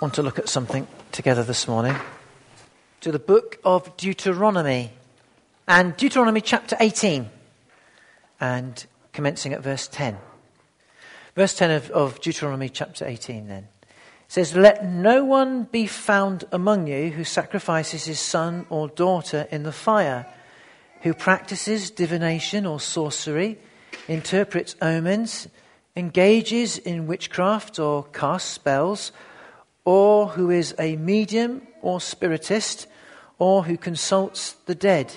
want to look at something together this morning. To the book of Deuteronomy. And Deuteronomy chapter 18 and commencing at verse 10. Verse 10 of, of Deuteronomy chapter 18 then. Says, Let no one be found among you who sacrifices his son or daughter in the fire, who practices divination or sorcery, interprets omens, engages in witchcraft or casts spells, or who is a medium or spiritist, or who consults the dead.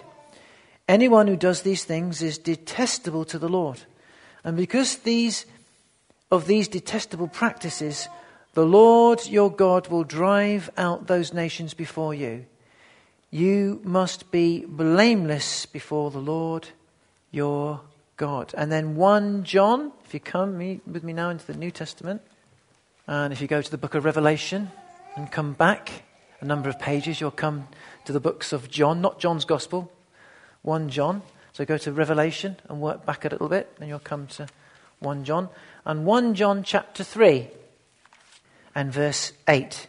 Anyone who does these things is detestable to the Lord. And because these, of these detestable practices, the Lord your God will drive out those nations before you. You must be blameless before the Lord your God. And then 1 John, if you come meet with me now into the New Testament, and if you go to the book of Revelation and come back a number of pages, you'll come to the books of John, not John's Gospel, 1 John. So go to Revelation and work back a little bit, and you'll come to 1 John. And 1 John chapter 3 and verse 8.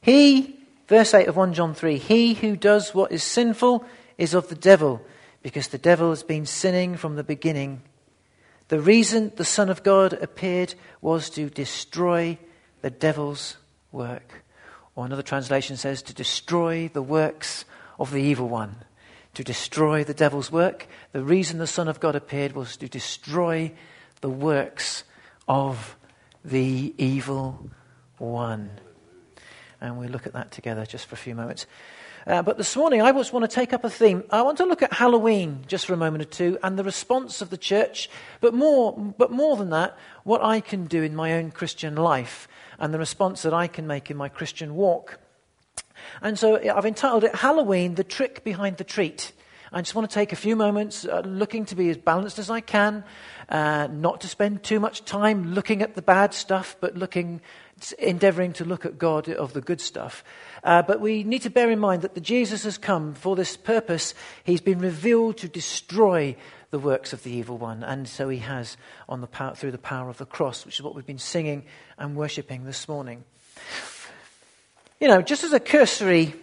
He, verse 8 of 1 John 3, he who does what is sinful is of the devil, because the devil has been sinning from the beginning. The reason the Son of God appeared was to destroy the devil's work. Or another translation says, to destroy the works of the evil one. To destroy the devil's work. The reason the Son of God appeared was to destroy the works of the evil one. And we'll look at that together just for a few moments. Uh, but this morning, I just want to take up a theme. I want to look at Halloween just for a moment or two and the response of the church, but more, but more than that, what I can do in my own Christian life and the response that I can make in my Christian walk. And so I've entitled it Halloween, the Trick Behind the Treat. I just want to take a few moments uh, looking to be as balanced as I can, uh, not to spend too much time looking at the bad stuff, but looking endeavoring to look at God of the good stuff. Uh, but we need to bear in mind that the Jesus has come for this purpose. He's been revealed to destroy the works of the evil one, and so he has on the power, through the power of the cross, which is what we've been singing and worshipping this morning. You know, just as a cursory,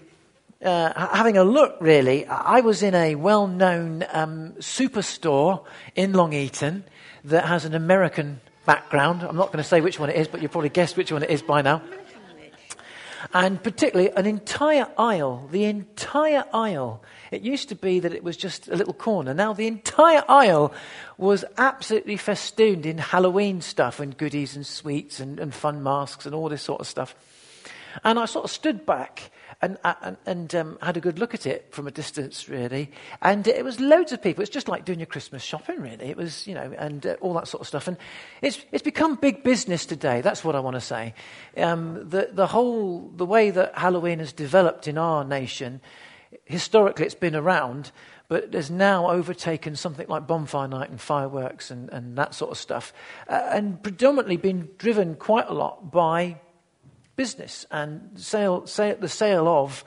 uh, having a look really, I was in a well known um, superstore in Long Eaton that has an American background. I'm not going to say which one it is, but you've probably guessed which one it is by now. And particularly an entire aisle, the entire aisle. It used to be that it was just a little corner. Now the entire aisle was absolutely festooned in Halloween stuff and goodies and sweets and, and fun masks and all this sort of stuff. And I sort of stood back and, uh, and, and um, had a good look at it from a distance, really. And it was loads of people. It's just like doing your Christmas shopping, really. It was, you know, and uh, all that sort of stuff. And it's, it's become big business today. That's what I want to say. Um, the, the whole, the way that Halloween has developed in our nation, historically it's been around, but has now overtaken something like bonfire night and fireworks and, and that sort of stuff, uh, and predominantly been driven quite a lot by business and sale, sale, the sale of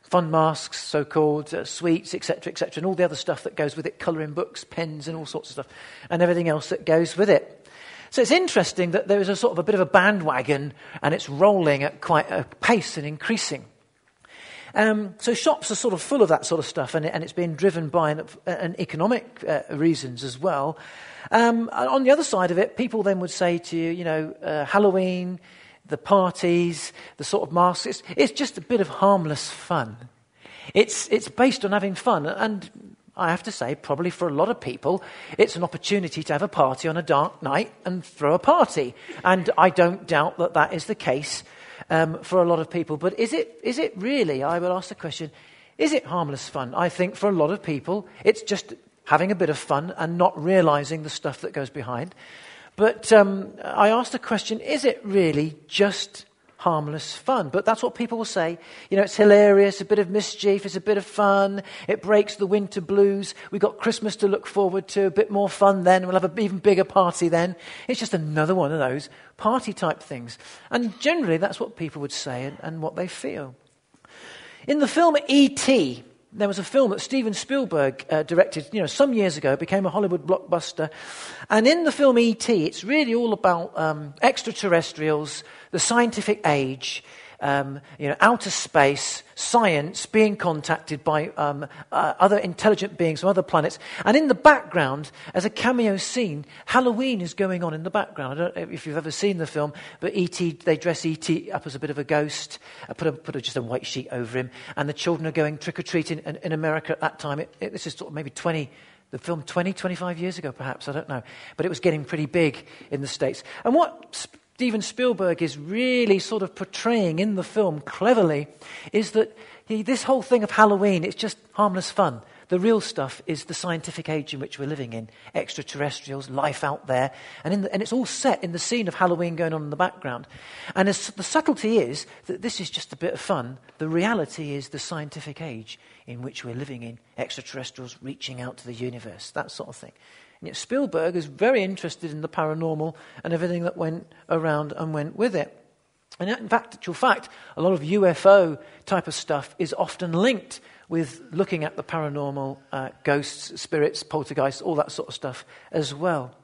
fun masks, so called uh, sweets, etc., etc., and all the other stuff that goes with it, colouring books, pens, and all sorts of stuff, and everything else that goes with it. So it's interesting that there is a sort of a bit of a bandwagon and it's rolling at quite a pace and increasing. Um, so shops are sort of full of that sort of stuff, and, and it's being driven by an, an economic uh, reasons as well. Um, on the other side of it, people then would say to you, you know, uh, Halloween the parties, the sort of masks. It's, it's just a bit of harmless fun. It's, it's based on having fun. And I have to say, probably for a lot of people, it's an opportunity to have a party on a dark night and throw a party. And I don't doubt that that is the case um, for a lot of people. But is it, is it really, I will ask the question, is it harmless fun? I think for a lot of people, it's just having a bit of fun and not realizing the stuff that goes behind. But um, I asked the question is it really just harmless fun? But that's what people will say. You know, it's hilarious, a bit of mischief, it's a bit of fun, it breaks the winter blues. We've got Christmas to look forward to, a bit more fun then, we'll have an even bigger party then. It's just another one of those party type things. And generally, that's what people would say and, and what they feel. In the film E.T., there was a film that Steven Spielberg uh, directed, you know, some years ago, became a Hollywood blockbuster. And in the film E.T., it's really all about um, extraterrestrials the scientific age, um, you know, outer space, science, being contacted by um, uh, other intelligent beings from other planets. And in the background, as a cameo scene, Halloween is going on in the background. I don't know if you've ever seen the film, but E.T., they dress E.T. up as a bit of a ghost, uh, put, a, put a, just a white sheet over him, and the children are going trick-or-treating in, in America at that time. It, it, this is sort of maybe 20 the film 20, 25 years ago, perhaps, I don't know. But it was getting pretty big in the States. And what Steven Spielberg is really sort of portraying in the film cleverly is that he, this whole thing of Halloween, it's just harmless fun. The real stuff is the scientific age in which we're living in extraterrestrials, life out there. And, the, and it's all set in the scene of Halloween going on in the background. And as, the subtlety is that this is just a bit of fun. The reality is the scientific age in which we're living in extraterrestrials reaching out to the universe, that sort of thing. And yet Spielberg is very interested in the paranormal and everything that went around and went with it. And in fact, actual fact, a lot of UFO type of stuff is often linked with looking at the paranormal, uh, ghosts, spirits, poltergeists, all that sort of stuff as well.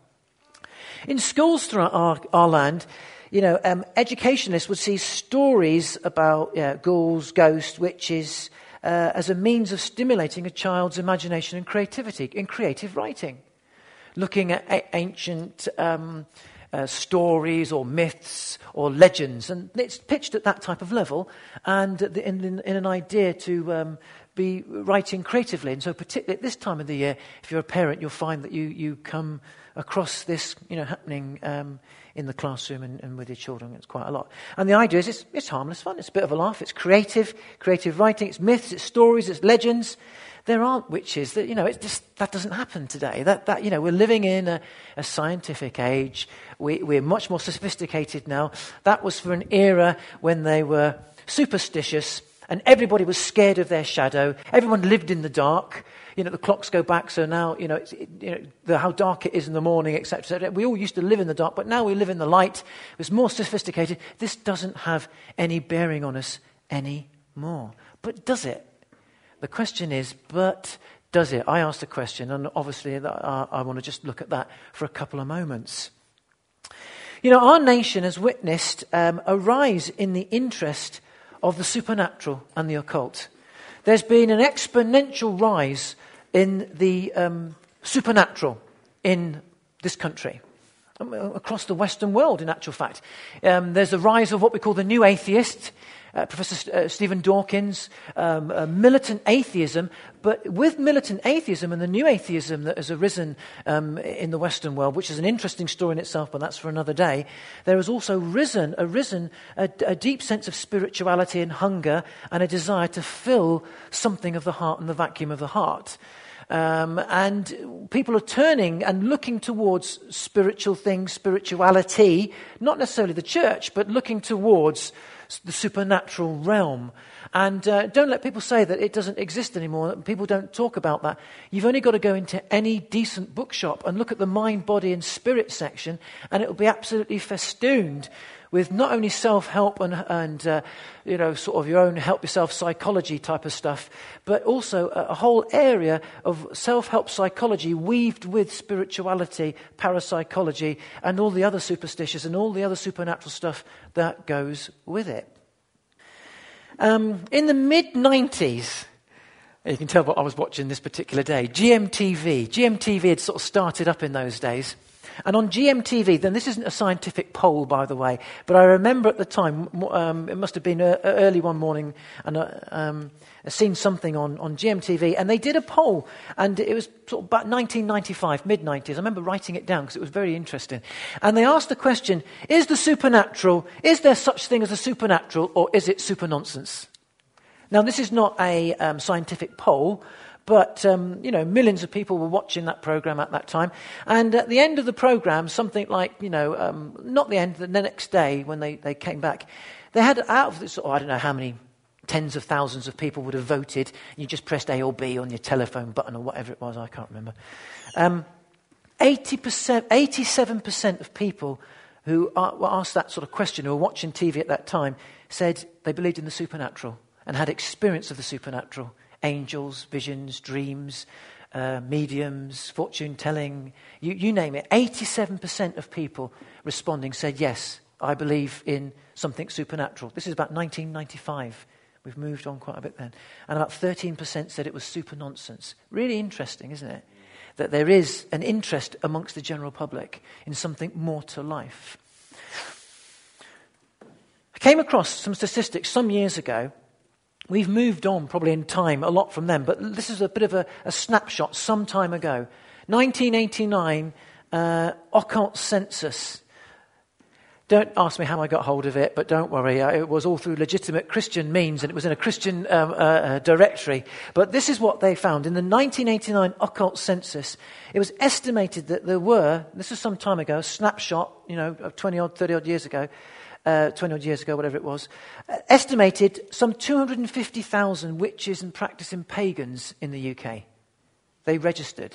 In schools throughout our, our land, you know, um, educationalists would see stories about ghouls, ghosts, witches, uh, as a means of stimulating a child's imagination and creativity in creative writing looking at a- ancient um, uh, stories or myths or legends. And it's pitched at that type of level and the, in, in, in, an idea to um, be writing creatively. And so, particularly at this time of the year, if you're a parent, you'll find that you, you come across this you know, happening um, in the classroom and, and, with your children. It's quite a lot. And the idea is it's, it's harmless fun. It's a bit of a laugh. It's creative, creative writing. It's myths, it's stories, it's legends. There aren't witches. That, you know, it just, that doesn't happen today. That, that, you know, we're living in a, a scientific age. We, we're much more sophisticated now. That was for an era when they were superstitious and everybody was scared of their shadow. Everyone lived in the dark. You know, the clocks go back, so now, you know, it, you know the, how dark it is in the morning, etc. We all used to live in the dark, but now we live in the light. It's more sophisticated. This doesn't have any bearing on us anymore. But does it? The question is, but does it? I asked a question, and obviously I, want to just look at that for a couple of moments. You know, our nation has witnessed um, a rise in the interest of the supernatural and the occult. There's been an exponential rise in the um, supernatural in this country, um, across the Western world, in actual fact. Um, there's a rise of what we call the new atheist uh, Professor uh, Stephen Dawkins, um, uh, militant atheism. But with militant atheism and the new atheism that has arisen um, in the Western world, which is an interesting story in itself, but that's for another day, there has also risen, arisen a, a deep sense of spirituality and hunger and a desire to fill something of the heart and the vacuum of the heart. Um, and people are turning and looking towards spiritual things, spirituality, not necessarily the church, but looking towards the supernatural realm. And uh, don't let people say that it doesn't exist anymore. People don't talk about that. You've only got to go into any decent bookshop and look at the mind, body, and spirit section, and it will be absolutely festooned with not only self help and, and uh, you know, sort of your own help yourself psychology type of stuff, but also a, a whole area of self help psychology weaved with spirituality, parapsychology, and all the other superstitious and all the other supernatural stuff that goes with it. Um, in the mid 90s, you can tell what I was watching this particular day. GMTV. GMTV had sort of started up in those days. And on GMTV, then this isn't a scientific poll, by the way, but I remember at the time, um, it must have been uh, early one morning, and uh, um, seen something on, on GMTV, and they did a poll, and it was sort of about 1995, mid 90s. I remember writing it down because it was very interesting. And they asked the question Is the supernatural, is there such thing as a supernatural, or is it super nonsense? Now, this is not a um, scientific poll, but, um, you know, millions of people were watching that program at that time. And at the end of the program, something like, you know, um, not the end, the next day when they, they came back, they had out of this, oh, I don't know how many tens of thousands of people would have voted. You just pressed A or B on your telephone button or whatever it was, I can't remember. Um, 80%, 87% of people who are, were asked that sort of question, who were watching TV at that time, said they believed in the supernatural and had experience of the supernatural angels, visions, dreams, uh, mediums, fortune telling, you, you name it. 87% of people responding said, Yes, I believe in something supernatural. This is about 1995. We've moved on quite a bit then. And about 13% said it was super nonsense. Really interesting, isn't it? That there is an interest amongst the general public in something more to life. I came across some statistics some years ago. We've moved on probably in time a lot from them, but this is a bit of a, a snapshot some time ago. 1989 uh, occult census don't ask me how I got hold of it, but don't worry. It was all through legitimate Christian means and it was in a Christian um, uh, uh, directory. But this is what they found. In the 1989 occult census, it was estimated that there were, this was some time ago, a snapshot, you know, 20 odd, 30 odd years ago, uh, 20 odd years ago, whatever it was, uh, estimated some 250,000 witches and practicing pagans in the UK. They registered.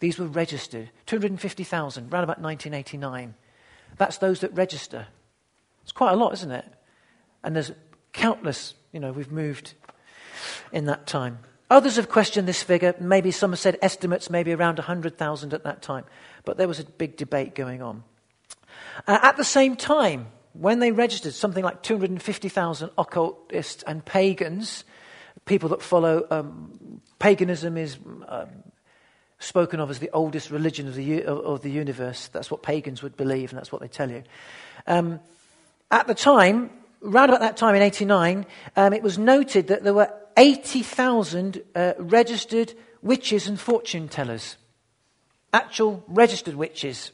These were registered. 250,000, around about 1989. That's those that register. It's quite a lot, isn't it? And there's countless, you know, we've moved in that time. Others have questioned this figure. Maybe some have said estimates, maybe around 100,000 at that time. But there was a big debate going on. Uh, at the same time, when they registered something like 250,000 occultists and pagans, people that follow um, paganism is um, spoken of as the oldest religion of the, of the universe. That's what pagans would believe, and that's what they tell you. Um, at the time, around about that time in 89, um, it was noted that there were 80,000 uh, registered witches and fortune tellers. Actual registered witches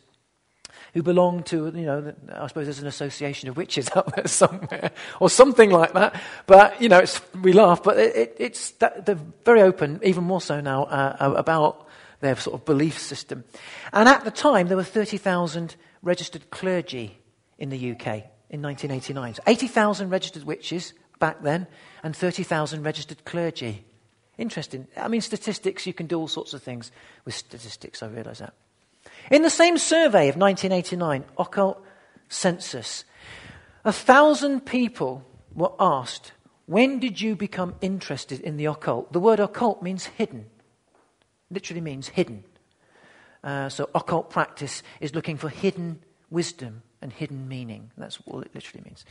who belong to, you know, I suppose there's an association of witches out there somewhere, or something like that. But, you know, we laugh, but it, it, it's, that, they're very open, even more so now, uh, about their sort of belief system. And at the time, there were 30,000 registered clergy in the UK in 1989. So 80,000 registered witches back then, and 30,000 registered clergy. Interesting. I mean, statistics, you can do all sorts of things with statistics, I realize that. In the same survey of 1989, occult census, a thousand people were asked, When did you become interested in the occult? The word occult means hidden literally means hidden. Uh, so occult practice is looking for hidden wisdom and hidden meaning. That's all it literally means.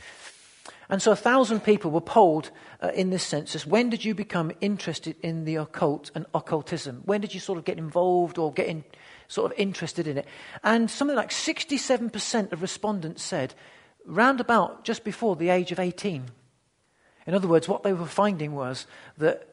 And so a thousand people were polled uh, in this census. When did you become interested in the occult and occultism? When did you sort of get involved or get in, sort of interested in it? And something like 67% of respondents said round about just before the age of 18. In other words, what they were finding was that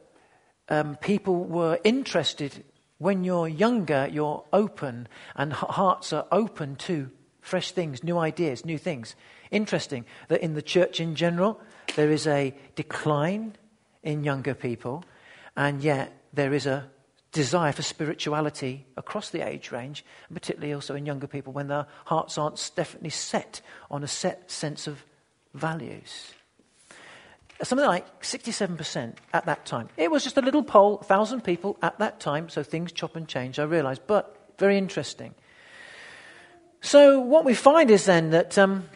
um, people were interested when you're younger, you're open and hearts are open to fresh things, new ideas, new things. Interesting that in the church in general, there is a decline in younger people, and yet there is a desire for spirituality across the age range, particularly also in younger people when their hearts aren't definitely set on a set sense of values something like 67% at that time. It was just a little poll, 1,000 people at that time, so things chop and change, I realize, but very interesting. So, what we find is then that um,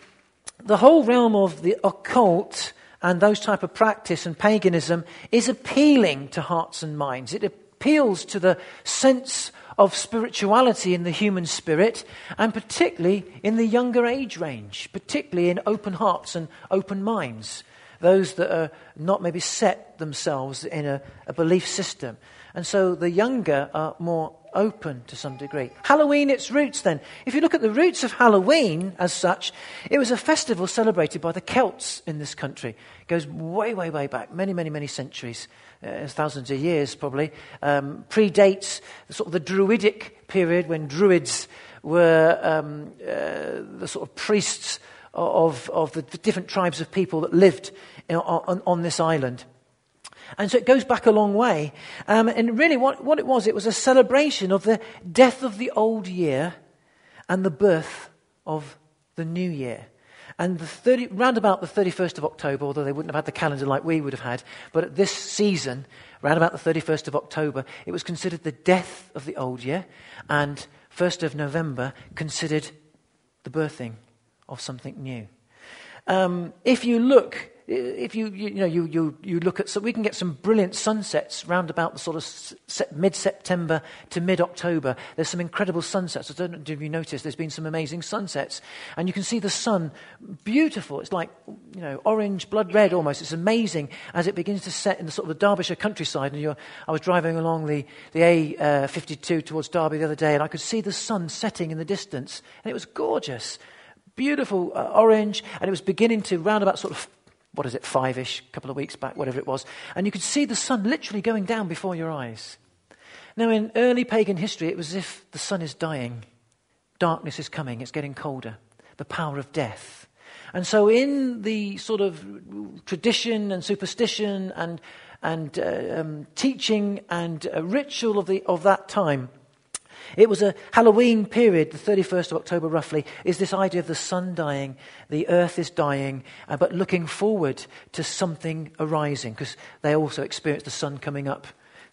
the whole realm of the occult and those type of practice and paganism is appealing to hearts and minds. It appeals to the sense of spirituality in the human spirit, and particularly in the younger age range, particularly in open hearts and open minds those that are not maybe set themselves in a, a belief system. And so the younger are more open to some degree. Halloween, its roots then. If you look at the roots of Halloween as such, it was a festival celebrated by the Celts in this country. It goes way, way, way back, many, many, many centuries, uh, thousands of years probably. Um, predates sort of the Druidic period when Druids were um, uh, the sort of priests of, of the different tribes of people that lived on, on this island. And so it goes back a long way. Um, and really, what, what it was, it was a celebration of the death of the old year and the birth of the new year. And the 30, round about the 31st of October, although they wouldn't have had the calendar like we would have had, but at this season, round about the 31st of October, it was considered the death of the old year, and 1st of November considered the birthing of something new. Um, if you look if you, you, you know, you, you, you look at, so we can get some brilliant sunsets round about the sort of se- mid-September to mid-October. There's some incredible sunsets. I don't know if you noticed, there's been some amazing sunsets. And you can see the sun, beautiful. It's like, you know, orange, blood red almost. It's amazing as it begins to set in the sort of the Derbyshire countryside. And I was driving along the, the A52 uh, towards Derby the other day, and I could see the sun setting in the distance. And it was gorgeous beautiful uh, orange, and it was beginning to round about sort of what is it, five ish, a couple of weeks back, whatever it was. And you could see the sun literally going down before your eyes. Now, in early pagan history, it was as if the sun is dying. Darkness is coming, it's getting colder. The power of death. And so, in the sort of tradition and superstition and, and uh, um, teaching and uh, ritual of, the, of that time, it was a Halloween period, the 31st of October roughly, is this idea of the sun dying, the earth is dying, uh, but looking forward to something arising, because they also experience the sun coming up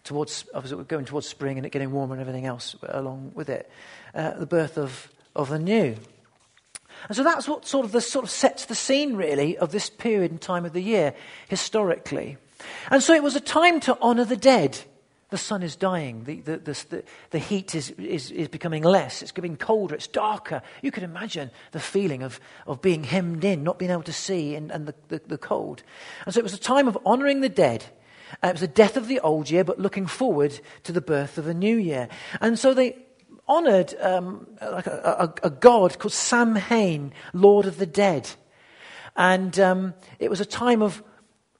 towards, obviously going towards spring and it getting warmer and everything else along with it. Uh, the birth of, of the new. And so that's what sort of, the, sort of sets the scene, really, of this period and time of the year, historically. And so it was a time to honour the dead. The sun is dying. The, the, the, the, heat is, is, is becoming less. It's getting colder. It's darker. You can imagine the feeling of, of being hemmed in, not being able to see, and, and the, the, the cold. And so it was a time of honoring the dead. Uh, it was the death of the old year, but looking forward to the birth of a new year. And so they honored um, like a, a, a, god called Samhain, Lord of the Dead. And um, it was a time of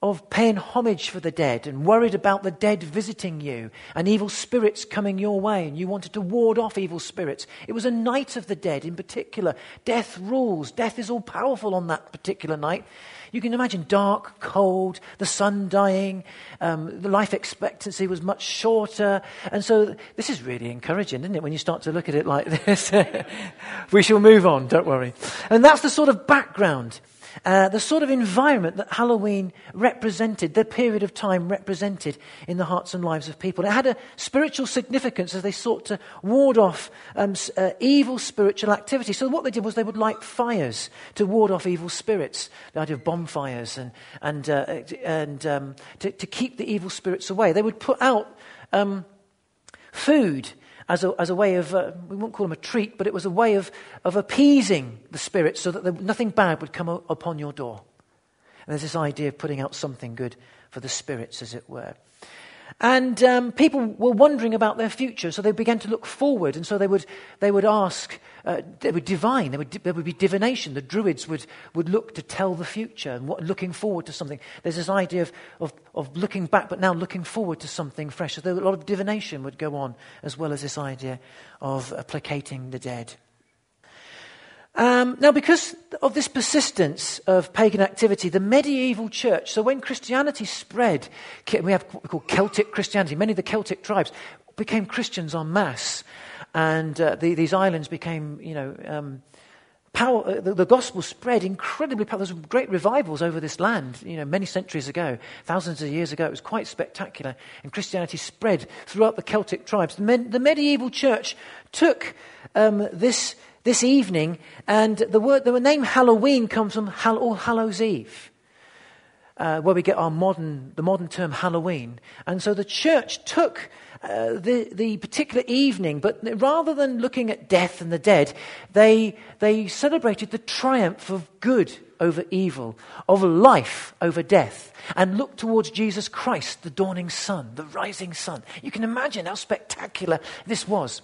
of paying homage for the dead and worried about the dead visiting you and evil spirits coming your way and you wanted to ward off evil spirits. It was a night of the dead in particular. Death rules. Death is all powerful on that particular night. You can imagine dark, cold, the sun dying, um, the life expectancy was much shorter. And so this is really encouraging, isn't it, when you start to look at it like this? we shall move on, don't worry. And that's the sort of background uh, the sort of environment that Halloween represented, the period of time represented in the hearts and lives of people. It had a spiritual significance as they sought to ward off um, uh, evil spiritual activity. So, what they did was they would light fires to ward off evil spirits, the idea of bonfires, and, and, uh, and um, to, to, keep the evil spirits away. They would put out um, food as a, as a way of, uh, we won't call them a treat, but it was a way of, of appeasing the spirits so that nothing bad would come upon your door. And there's this idea of putting out something good for the spirits, as it were. And um, people were wondering about their future, so they began to look forward. And so they would, they would ask, uh, they would divine, there would, there would be divination. The druids would, would look to tell the future and what, looking forward to something. There's this idea of, of, of looking back, but now looking forward to something fresh. So a lot of divination would go on, as well as this idea of uh, placating the dead. Um, now, because of this persistence of pagan activity, the medieval church, so when Christianity spread, we have what we call Celtic Christianity, many of the Celtic tribes became Christians en masse, and uh, the, these islands became, you know, um, power, uh, the, the, gospel spread incredibly powerful. There's great revivals over this land, you know, many centuries ago, thousands of years ago. It was quite spectacular, and Christianity spread throughout the Celtic tribes. The, med- the medieval church took um, this this evening, and the, word, the name Halloween comes from Hall, All Hallows Eve, uh, where we get our modern, the modern term Halloween. And so the church took uh, the, the particular evening, but rather than looking at death and the dead, they, they celebrated the triumph of good over evil, of life over death, and looked towards Jesus Christ, the dawning sun, the rising sun. You can imagine how spectacular this was.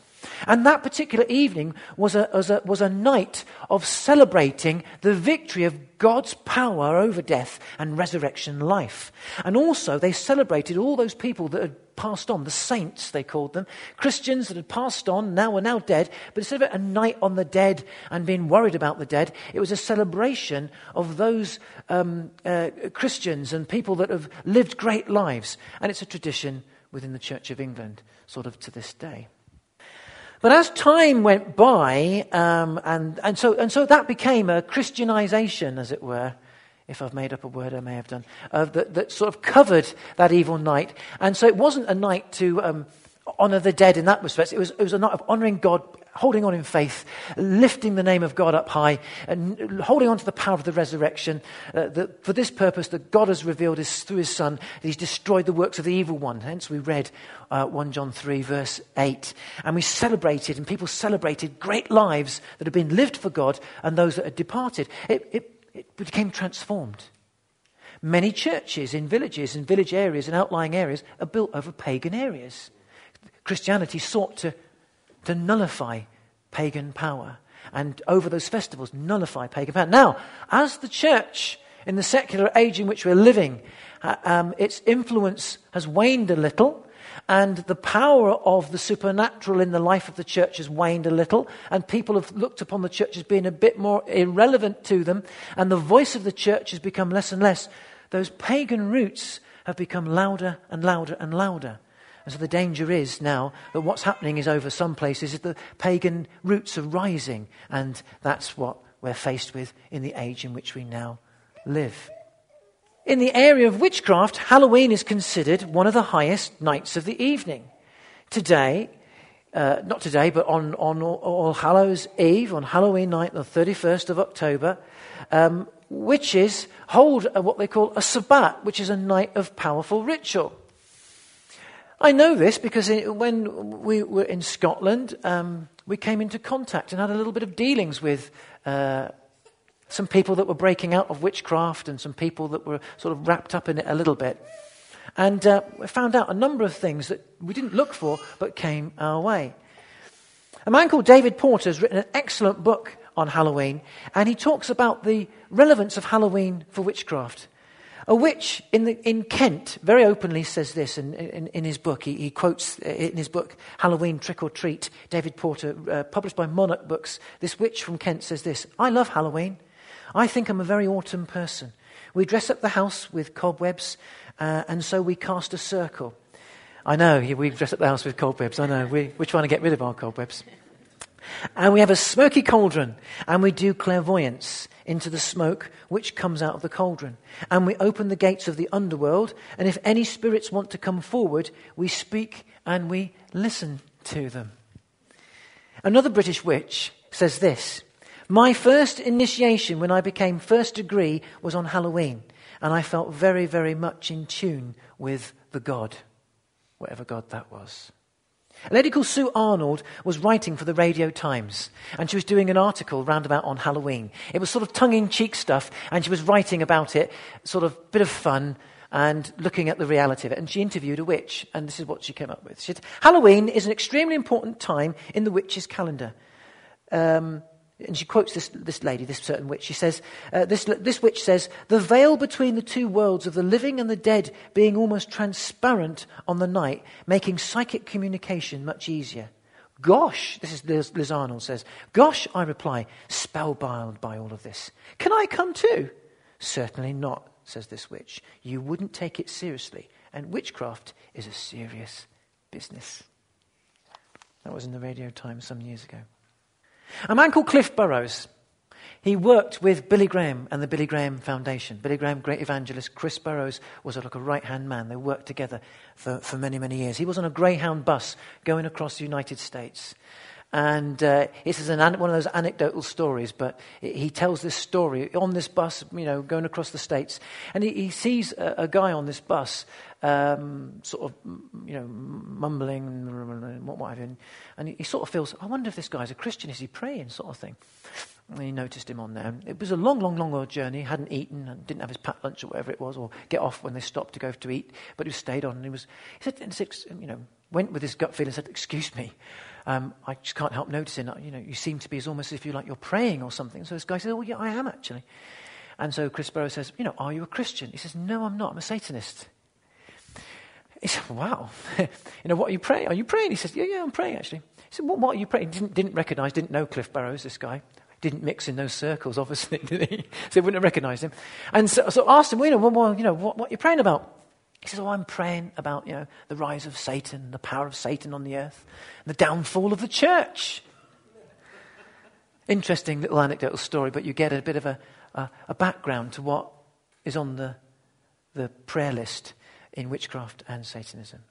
And that particular evening was a, was, a, was a night of celebrating the victory of God's power over death and resurrection life. And also, they celebrated all those people that had passed on, the saints, they called them, Christians that had passed on, now were now dead. But instead of a night on the dead and being worried about the dead, it was a celebration of those um, uh, Christians and people that have lived great lives. And it's a tradition within the Church of England, sort of to this day. But as time went by, um, and, and, so, and so that became a Christianization, as it were, if I've made up a word, I may have done, uh, that, that, sort of covered that evil night. And so it wasn't a night to um, honor the dead in that respect. It was, it was a night of honoring God, holding on in faith, lifting the name of God up high, and holding on to the power of the resurrection. Uh, that for this purpose, that God has revealed is through his Son, that he's destroyed the works of the evil one. Hence, we read uh, 1 John 3, verse 8. And we celebrated, and people celebrated great lives that had been lived for God and those that had departed. It, it, it became transformed. Many churches in villages, in village areas, and outlying areas are built over pagan areas. Christianity sought to, to nullify pagan power and over those festivals nullify pagan power. Now, as the church in the secular age in which we're living, uh, um, its influence has waned a little. And the power of the supernatural in the life of the church has waned a little, and people have looked upon the church as being a bit more irrelevant to them, and the voice of the church has become less and less. Those pagan roots have become louder and louder and louder. And so the danger is now that what's happening is over some places is the pagan roots are rising. And that's what we're faced with in the age in which we now live. In the area of witchcraft, Halloween is considered one of the highest nights of the evening. Today, uh, not today, but on, on All, All, Hallows Eve, on Halloween night, the 31st of October, um, witches hold what they call a Sabbat, which is a night of powerful ritual. I know this because when we were in Scotland, um, we came into contact and had a little bit of dealings with uh, some people that were breaking out of witchcraft and some people that were sort of wrapped up in it a little bit. And uh, we found out a number of things that we didn't look for but came our way. A man called David Porter has written an excellent book on Halloween, and he talks about the relevance of Halloween for witchcraft. A witch in, the, in Kent very openly says this in, in, in his book. He, he, quotes uh, in his book, Halloween Trick or Treat, David Porter, uh, published by Monarch Books. This witch from Kent says this I love Halloween. I think I'm a very autumn person. We dress up the house with cobwebs, uh, and so we cast a circle. I know, we dress up the house with cobwebs. I know, we, we're trying to get rid of our cobwebs. And we have a smoky cauldron, and we do clairvoyance into the smoke which comes out of the cauldron. And we open the gates of the underworld, and if any spirits want to come forward, we speak and we listen to them. Another British witch says this My first initiation when I became first degree was on Halloween, and I felt very, very much in tune with the God, whatever God that was. A lady called Sue Arnold was writing for the Radio Times, and she was doing an article roundabout on Halloween. It was sort of tongue in cheek stuff, and she was writing about it, sort of bit of fun, and looking at the reality of it. And she interviewed a witch, and this is what she came up with. She said, Halloween is an extremely important time in the witch's calendar. Um, and she quotes this, this lady, this certain witch. She says, uh, this, this witch says, the veil between the two worlds of the living and the dead being almost transparent on the night, making psychic communication much easier. Gosh, this is Liz, Liz Arnold says, gosh, I reply, spellbound by all of this. Can I come too? Certainly not, says this witch. You wouldn't take it seriously, and witchcraft is a serious business. That was in the Radio Times some years ago. A man called Cliff Barrows. He worked with Billy Graham and the Billy Graham Foundation. Billy Graham, great evangelist. Chris Burrows was like a right hand man. They worked together for, for many, many years. He was on a Greyhound bus going across the United States. And uh, this is an, one of those anecdotal stories, but he tells this story on this bus, you know, going across the States. And he, he sees a, a, guy on this bus, um, sort of, you know, mumbling and what, have you. And he, he sort of feels, I wonder if this guy's a Christian. Is he praying, sort of thing? And he noticed him on there. It was a long, long, long journey. He hadn't eaten and didn't have his packed lunch or whatever it was, or get off when they stopped to go to eat. But he stayed on. And he was, he said, you know, went with his gut feeling and said, "Excuse me, um, I just can't help noticing, you know, you seem to be as almost as if you like you're praying or something. So this guy says, oh, yeah, I am actually. And so Chris Burrow says, you know, are you a Christian? He says, no, I'm not. I'm a Satanist. He said, wow. you know, what are you praying? Are you praying? He says, yeah, yeah, I'm praying actually. He said, what, what are you praying? Didn't, didn't recognize, didn't know Cliff Barrows, this guy. Didn't mix in those circles, obviously, did he? So he wouldn't have recognized him. And so, so asked him, well, you know, well, you know what, what are you praying about? He says, Oh, I'm praying about, you know, the rise of Satan, the power of Satan on the earth, the downfall of the church. Interesting little anecdotal story, but you get a bit of a, a, a background to what is on the, the prayer list in witchcraft and Satanism.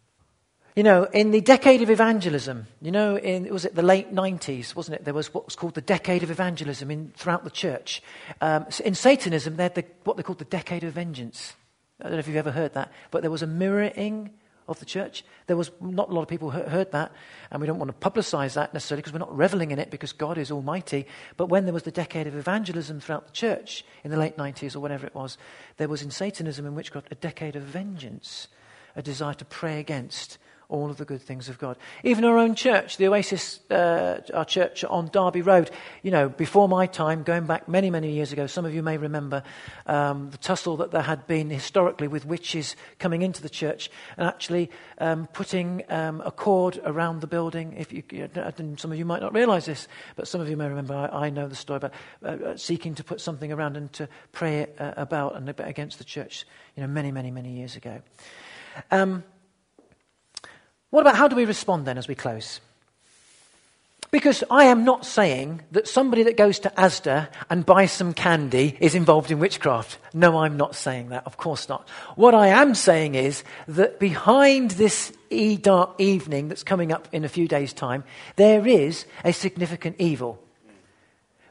You know, in the decade of evangelism, you know, in, was it the late 90s, wasn't it? There was what was called the decade of evangelism in, throughout the church. Um, in Satanism, they had the, what they called the decade of vengeance. I don't know if you've ever heard that, but there was a mirroring of the church. There was not a lot of people who heard that, and we don't want to publicize that necessarily because we're not reveling in it because God is almighty. But when there was the decade of evangelism throughout the church in the late 90s or whatever it was, there was in Satanism and witchcraft a decade of vengeance, a desire to pray against all of the good things of God. Even our own church, the Oasis, uh, our church on Derby Road, you know, before my time, going back many, many years ago, some of you may remember um, the tussle that there had been historically with witches coming into the church and actually um, putting um, a cord around the building. If you, some of you might not realize this, but some of you may remember, I, I know the story about uh, uh, seeking to put something around and to pray uh, about and against the church, you know, many, many, many years ago. Um, what about how do we respond then as we close? Because I am not saying that somebody that goes to Asda and buys some candy is involved in witchcraft. No, I'm not saying that. Of course not. What I am saying is that behind this e- dark evening that's coming up in a few days' time, there is a significant evil.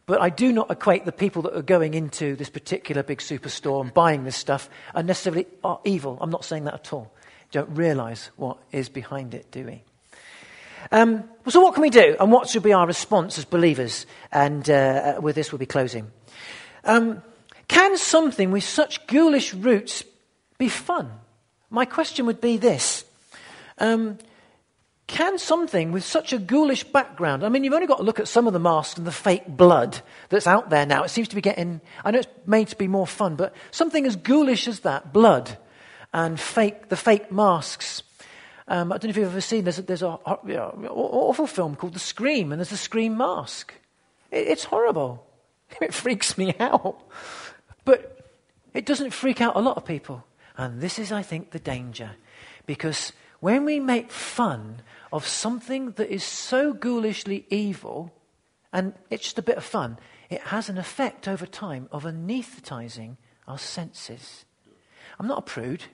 But I do not equate the people that are going into this particular big superstore and buying this stuff are necessarily are evil. I'm not saying that at all don't realize what is behind it, do we? Um, so, what can we do? And what should be our response as believers? And uh, with this, we'll be closing. Um, can something with such ghoulish roots be fun? My question would be this um, Can something with such a ghoulish background, I mean, you've only got to look at some of the masks and the fake blood that's out there now. It seems to be getting, I know it's made to be more fun, but something as ghoulish as that, blood, and fake, the fake masks. Um, I don't know if you've ever seen, there's, a, there's an awful film called The Scream, and there's a Scream mask. It, it's horrible. It freaks me out. But it doesn't freak out a lot of people. And this is, I think, the danger. Because when we make fun of something that is so ghoulishly evil, and it's just a bit of fun, it has an effect over time of anesthetizing our senses. I'm not a prude.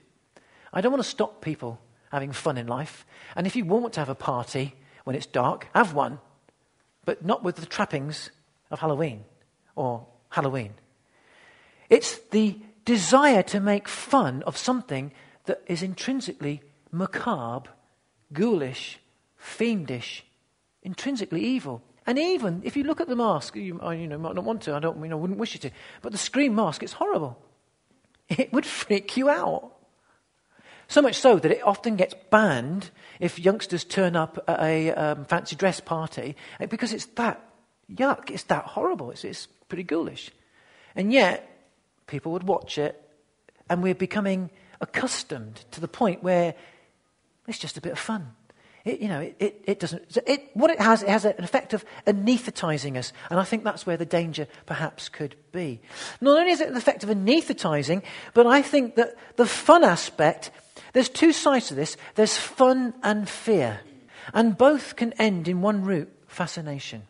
I don't want to stop people having fun in life. And if you want to have a party when it's dark, have one, but not with the trappings of Halloween or Halloween. It's the desire to make fun of something that is intrinsically macabre, ghoulish, fiendish, intrinsically evil. And even if you look at the mask, you, you know, might not want to, I don't, you know, wouldn't wish you to, but the Scream mask, it's horrible. It would freak you out. So much so that it often gets banned if youngsters turn up at a um, fancy dress party eh, because it's that yuck, it's that horrible, it's, it's pretty ghoulish. And yet, people would watch it, and we're becoming accustomed to the point where it's just a bit of fun. It, you know, it, it, it, doesn't. It, what it has, it has an effect of anesthetizing us, and I think that's where the danger perhaps could be. Not only is it an effect of anesthetizing, but I think that the fun aspect there's two sides to this there's fun and fear, and both can end in one root fascination.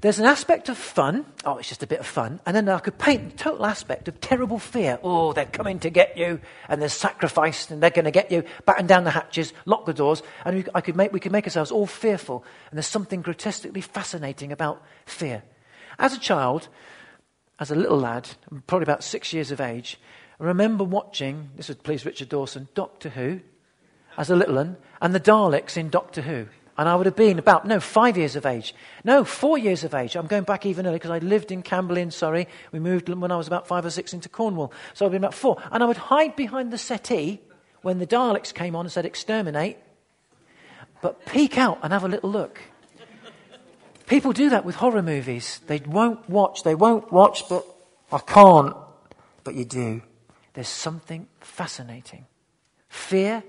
There's an aspect of fun, oh, it's just a bit of fun, and then I could paint the total aspect of terrible fear. Oh, they're coming to get you, and there's sacrifice, and they're going to get you, batten down the hatches, lock the doors, and we, I could make, we could make ourselves all fearful. And there's something grotesquely fascinating about fear. As a child, as a little lad, probably about six years of age, I remember watching, this would please Richard Dawson, Doctor Who as a little one, and the Daleks in Doctor Who. And I would have been about, no, five years of age. No, four years of age. I'm going back even earlier because I lived in Camberley in Surrey. We moved when I was about five or six into Cornwall. So I've been about four. And I would hide behind the settee when the Daleks came on and said, exterminate, but peek out and have a little look. People do that with horror movies. They won't watch, they won't watch, but I can't. But you do there's something fascinating. Fear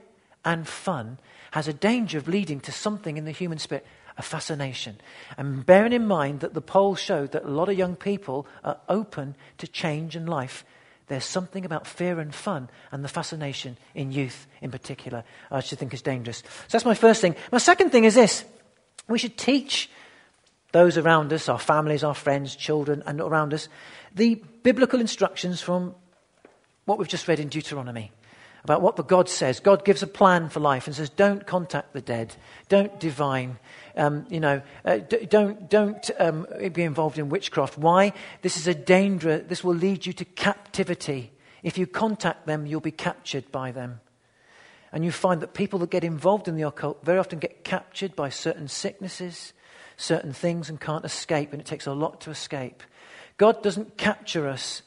and fun has a danger of leading to something in the human spirit, a fascination. And bearing in mind that the poll showed that a lot of young people are open to change and life, there's something about fear and fun and the fascination in youth in particular, I should think is dangerous. So that's my first thing. My second thing is this we should teach those around us, our families, our friends, children, and around us, the biblical instructions from what we've just read in Deuteronomy. about what the God says. God gives a plan for life and says, don't contact the dead, don't divine. Um, you know, uh, d- don't don't um, be involved in witchcraft. Why? This is a danger. This will lead you to captivity. If you contact them, you'll be captured by them. And you find that people that get involved in the occult very often get captured by certain sicknesses, certain things, and can't escape. And it takes a lot to escape. God doesn't capture us.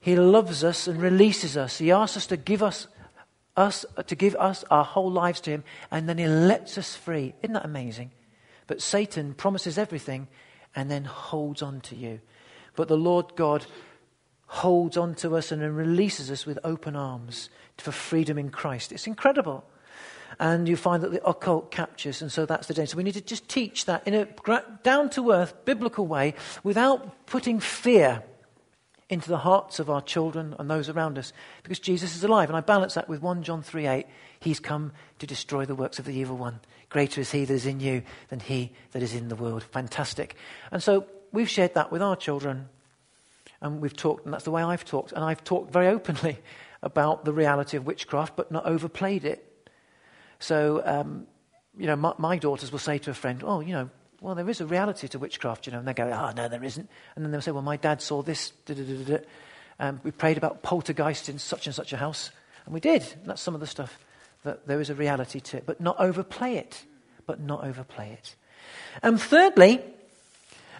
He loves us and releases us. He asks us to give us us to give us our whole lives to him, and then he lets us free. Isn't that amazing? But Satan promises everything and then holds on to you. But the Lord God holds on to us and then releases us with open arms for freedom in Christ. It's incredible. And you find that the occult captures, and so that's the danger. So we need to just teach that in a down to earth, biblical way without putting fear into the hearts of our children and those around us because Jesus is alive. And I balance that with 1 John 3 8. He's come to destroy the works of the evil one. Greater is he that is in you than he that is in the world. Fantastic. And so we've shared that with our children. And we've talked, and that's the way I've talked. And I've talked very openly about the reality of witchcraft, but not overplayed it. So, um, you know, my, my daughters will say to a friend, Oh, you know, well, there is a reality to witchcraft, you know. And they go, oh, no, there isn't. And then they'll say, well, my dad saw this. Um, we prayed about poltergeist in such and such a house. And we did. And that's some of the stuff that there is a reality to it. But not overplay it. But not overplay it. And thirdly,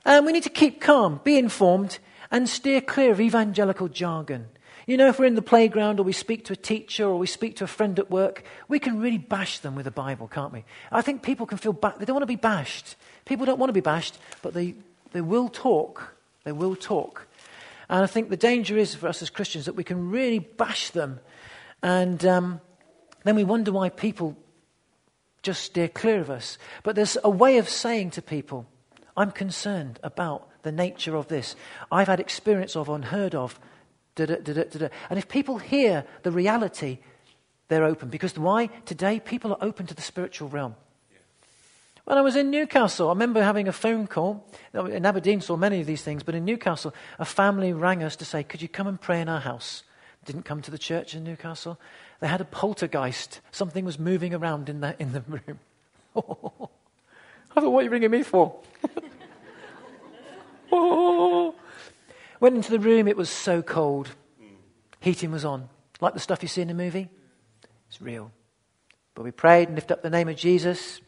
um, we need to keep calm, be informed, and steer clear of evangelical jargon. You know, if we're in the playground or we speak to a teacher or we speak to a friend at work, we can really bash them with the Bible, can't we? I think people can feel ba- they don't want to be bashed. People don't want to be bashed, but they, they will talk. They will talk. And I think the danger is for us as Christians that we can really bash them. And um, then we wonder why people just steer clear of us. But there's a way of saying to people, I'm concerned about the nature of this. I've had experience of, unheard of. And if people hear the reality, they're open. Because why? Today, people are open to the spiritual realm. When I was in Newcastle, I remember having a phone call. In Aberdeen, saw many of these things, but in Newcastle, a family rang us to say, Could you come and pray in our house? Didn't come to the church in Newcastle. They had a poltergeist. Something was moving around in the, in the room. I thought, What are you ringing me for? Oh. Went into the room, it was so cold. Heating was on. Like the stuff you see in the movie? It's real. But we prayed and lifted up the name of Jesus.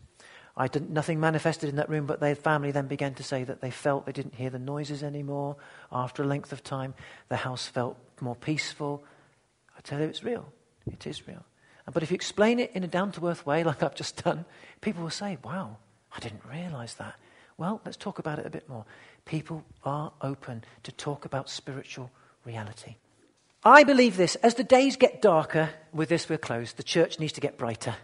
I didn't, nothing manifested in that room, but their family then began to say that they felt they didn't hear the noises anymore. After a length of time, the house felt more peaceful. I tell you, it's real. It is real. But if you explain it in a down to earth way, like I've just done, people will say, wow, I didn't realize that. Well, let's talk about it a bit more. People are open to talk about spiritual reality. I believe this. As the days get darker, with this we're closed, the church needs to get brighter.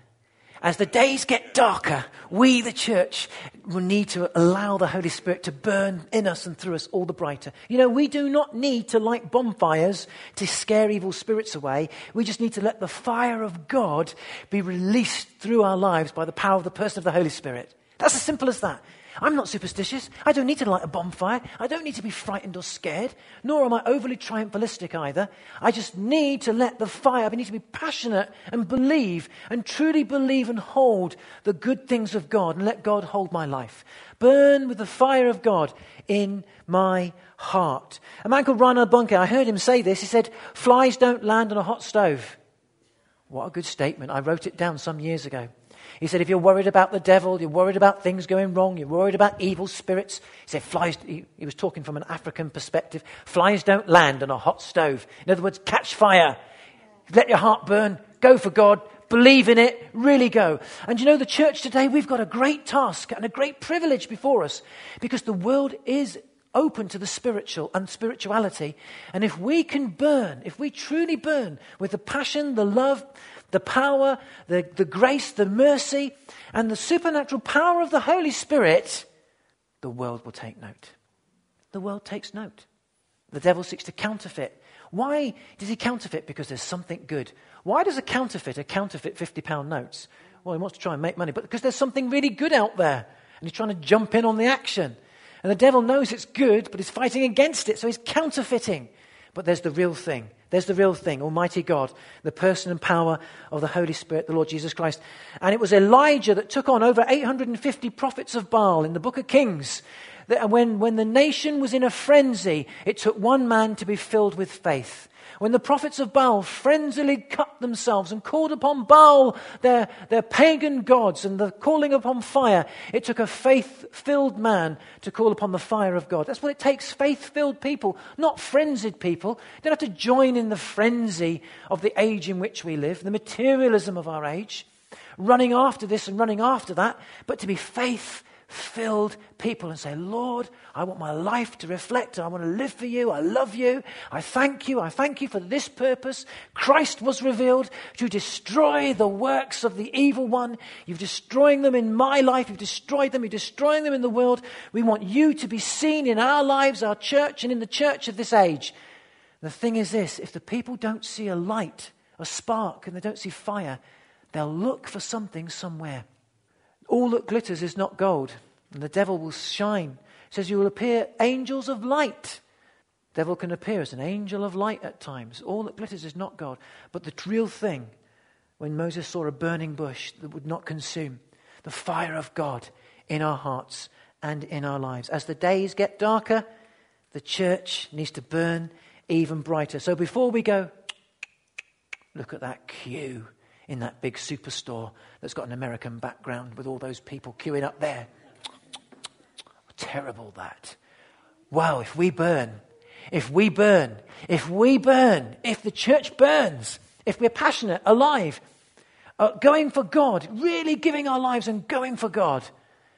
As the days get darker, we, the church, will need to allow the Holy Spirit to burn in us and through us all the brighter. You know, we do not need to light bonfires to scare evil spirits away. We just need to let the fire of God be released through our lives by the power of the person of the Holy Spirit. That's as simple as that. I'm not superstitious. I don't need to light a bonfire. I don't need to be frightened or scared, nor am I overly triumphalistic either. I just need to let the fire, I need to be passionate and believe and truly believe and hold the good things of God and let God hold my life. Burn with the fire of God in my heart. A man called Reinhard Bonnke, I heard him say this. He said, Flies don't land on a hot stove. What a good statement. I wrote it down some years ago. He said, if you're worried about the devil, you're worried about things going wrong, you're worried about evil spirits. He said, flies, he, he was talking from an African perspective. Flies don't land on a hot stove. In other words, catch fire. Let your heart burn. Go for God. Believe in it. Really go. And you know, the church today, we've got a great task and a great privilege before us because the world is open to the spiritual and spirituality. And if we can burn, if we truly burn with the passion, the love, the power, the, the grace, the mercy, and the supernatural power of the Holy Spirit, the world will take note. The world takes note. The devil seeks to counterfeit. Why does he counterfeit? Because there's something good. Why does a counterfeiter counterfeit 50 pound notes? Well, he wants to try and make money, but because there's something really good out there. And he's trying to jump in on the action. And the devil knows it's good, but he's fighting against it, so he's counterfeiting. But there's the real thing There's the real thing Almighty God, the person and power of the Holy Spirit, the Lord Jesus Christ. And it was Elijah that took on over 850 prophets of Baal in the book of Kings. When, when the nation was in a frenzy, it took one man to be filled with faith. When the prophets of Baal frenziedly cut themselves and called upon Baal, their, their pagan gods, and the calling upon fire, it took a faith filled man to call upon the fire of God. That's what it takes faith filled people, not frenzied people. You don't have to join in the frenzy of the age in which we live, the materialism of our age, running after this and running after that, but to be faith filled people and say, Lord, I want my life to reflect. I want to live for you. I love you. I thank you. I thank you for this purpose. Christ was revealed to destroy the works of the evil one. You're destroying them in my life. You've destroyed them. You're destroying them in the world. We want you to be seen in our lives, our church, and in the church of this age. The thing is this if the people don't see a light, a spark, and they don't see fire, they'll look for something somewhere. All that glitters is not gold, and the devil will shine. It says, You will appear angels of light. Devil can appear as an angel of light at times. All that glitters is not gold. But the real thing, when Moses saw a burning bush that would not consume, the fire of God in our hearts and in our lives. As the days get darker, the church needs to burn even brighter. So before we go, look at that queue in that big superstore that's got an American background with all those people queuing up there. Terrible that. Wow, if we burn, if we burn, if we burn, if the church burns, if we're passionate, alive, uh, going for God, really giving our lives and going for God,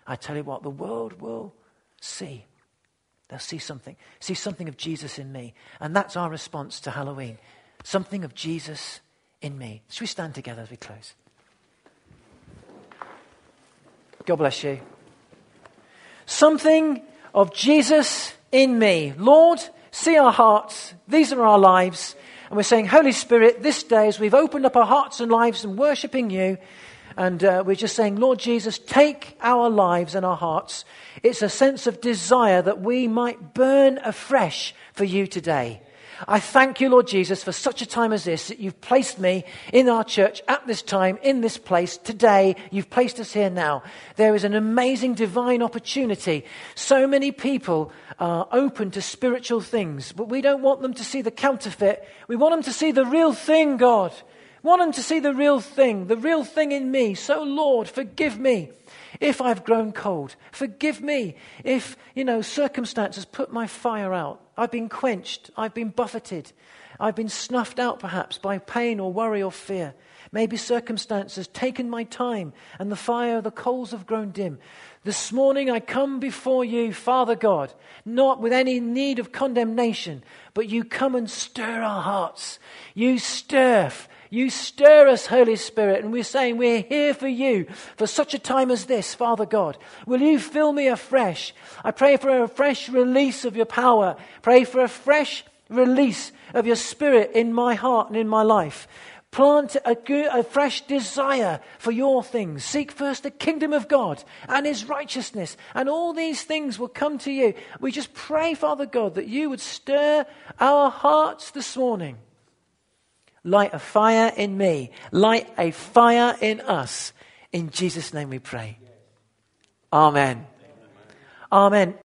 I tell you what, the world will see. They'll see something, see something of Jesus in me. And that's our response to Halloween. Something of Jesus in me. Should we stand together as we close? God bless you. Something of Jesus in me. Lord, see our hearts. These are our lives. And we're saying, Holy Spirit, this day, as we've opened up our hearts and lives and worshipping you, and uh, we're just saying, Lord Jesus, take our lives and our hearts. It's a sense of desire that we might burn afresh for you today. I thank you, Lord Jesus, for such a time as this that you've placed me in our church at this time, in this place, today. You've placed us here now. There is an amazing divine opportunity. So many people are open to spiritual things, but we don't want them to see the counterfeit. We want them to see the real thing, God. We want them to see the real thing, the real thing in me. So, Lord, forgive me if I've grown cold. Forgive me if, you know, circumstances put my fire out. I've been quenched. I've been buffeted. I've been snuffed out perhaps by pain or worry or fear. Maybe circumstances taken my time and the fire, the coals have grown dim. This morning I come before you, Father God, not with any need of condemnation, but you come and stir our hearts. You stir you stir us, Holy Spirit, and we're saying we're here for you for such a time as this, Father God. Will you fill me afresh? I pray for a fresh release of your power. Pray for a fresh release of your spirit in my heart and in my life. Plant a, good, a fresh desire for your things. Seek first the kingdom of God and his righteousness, and all these things will come to you. We just pray, Father God, that you would stir our hearts this morning Light a fire in me. Light a fire in us. In Jesus' name we pray. Amen. Amen.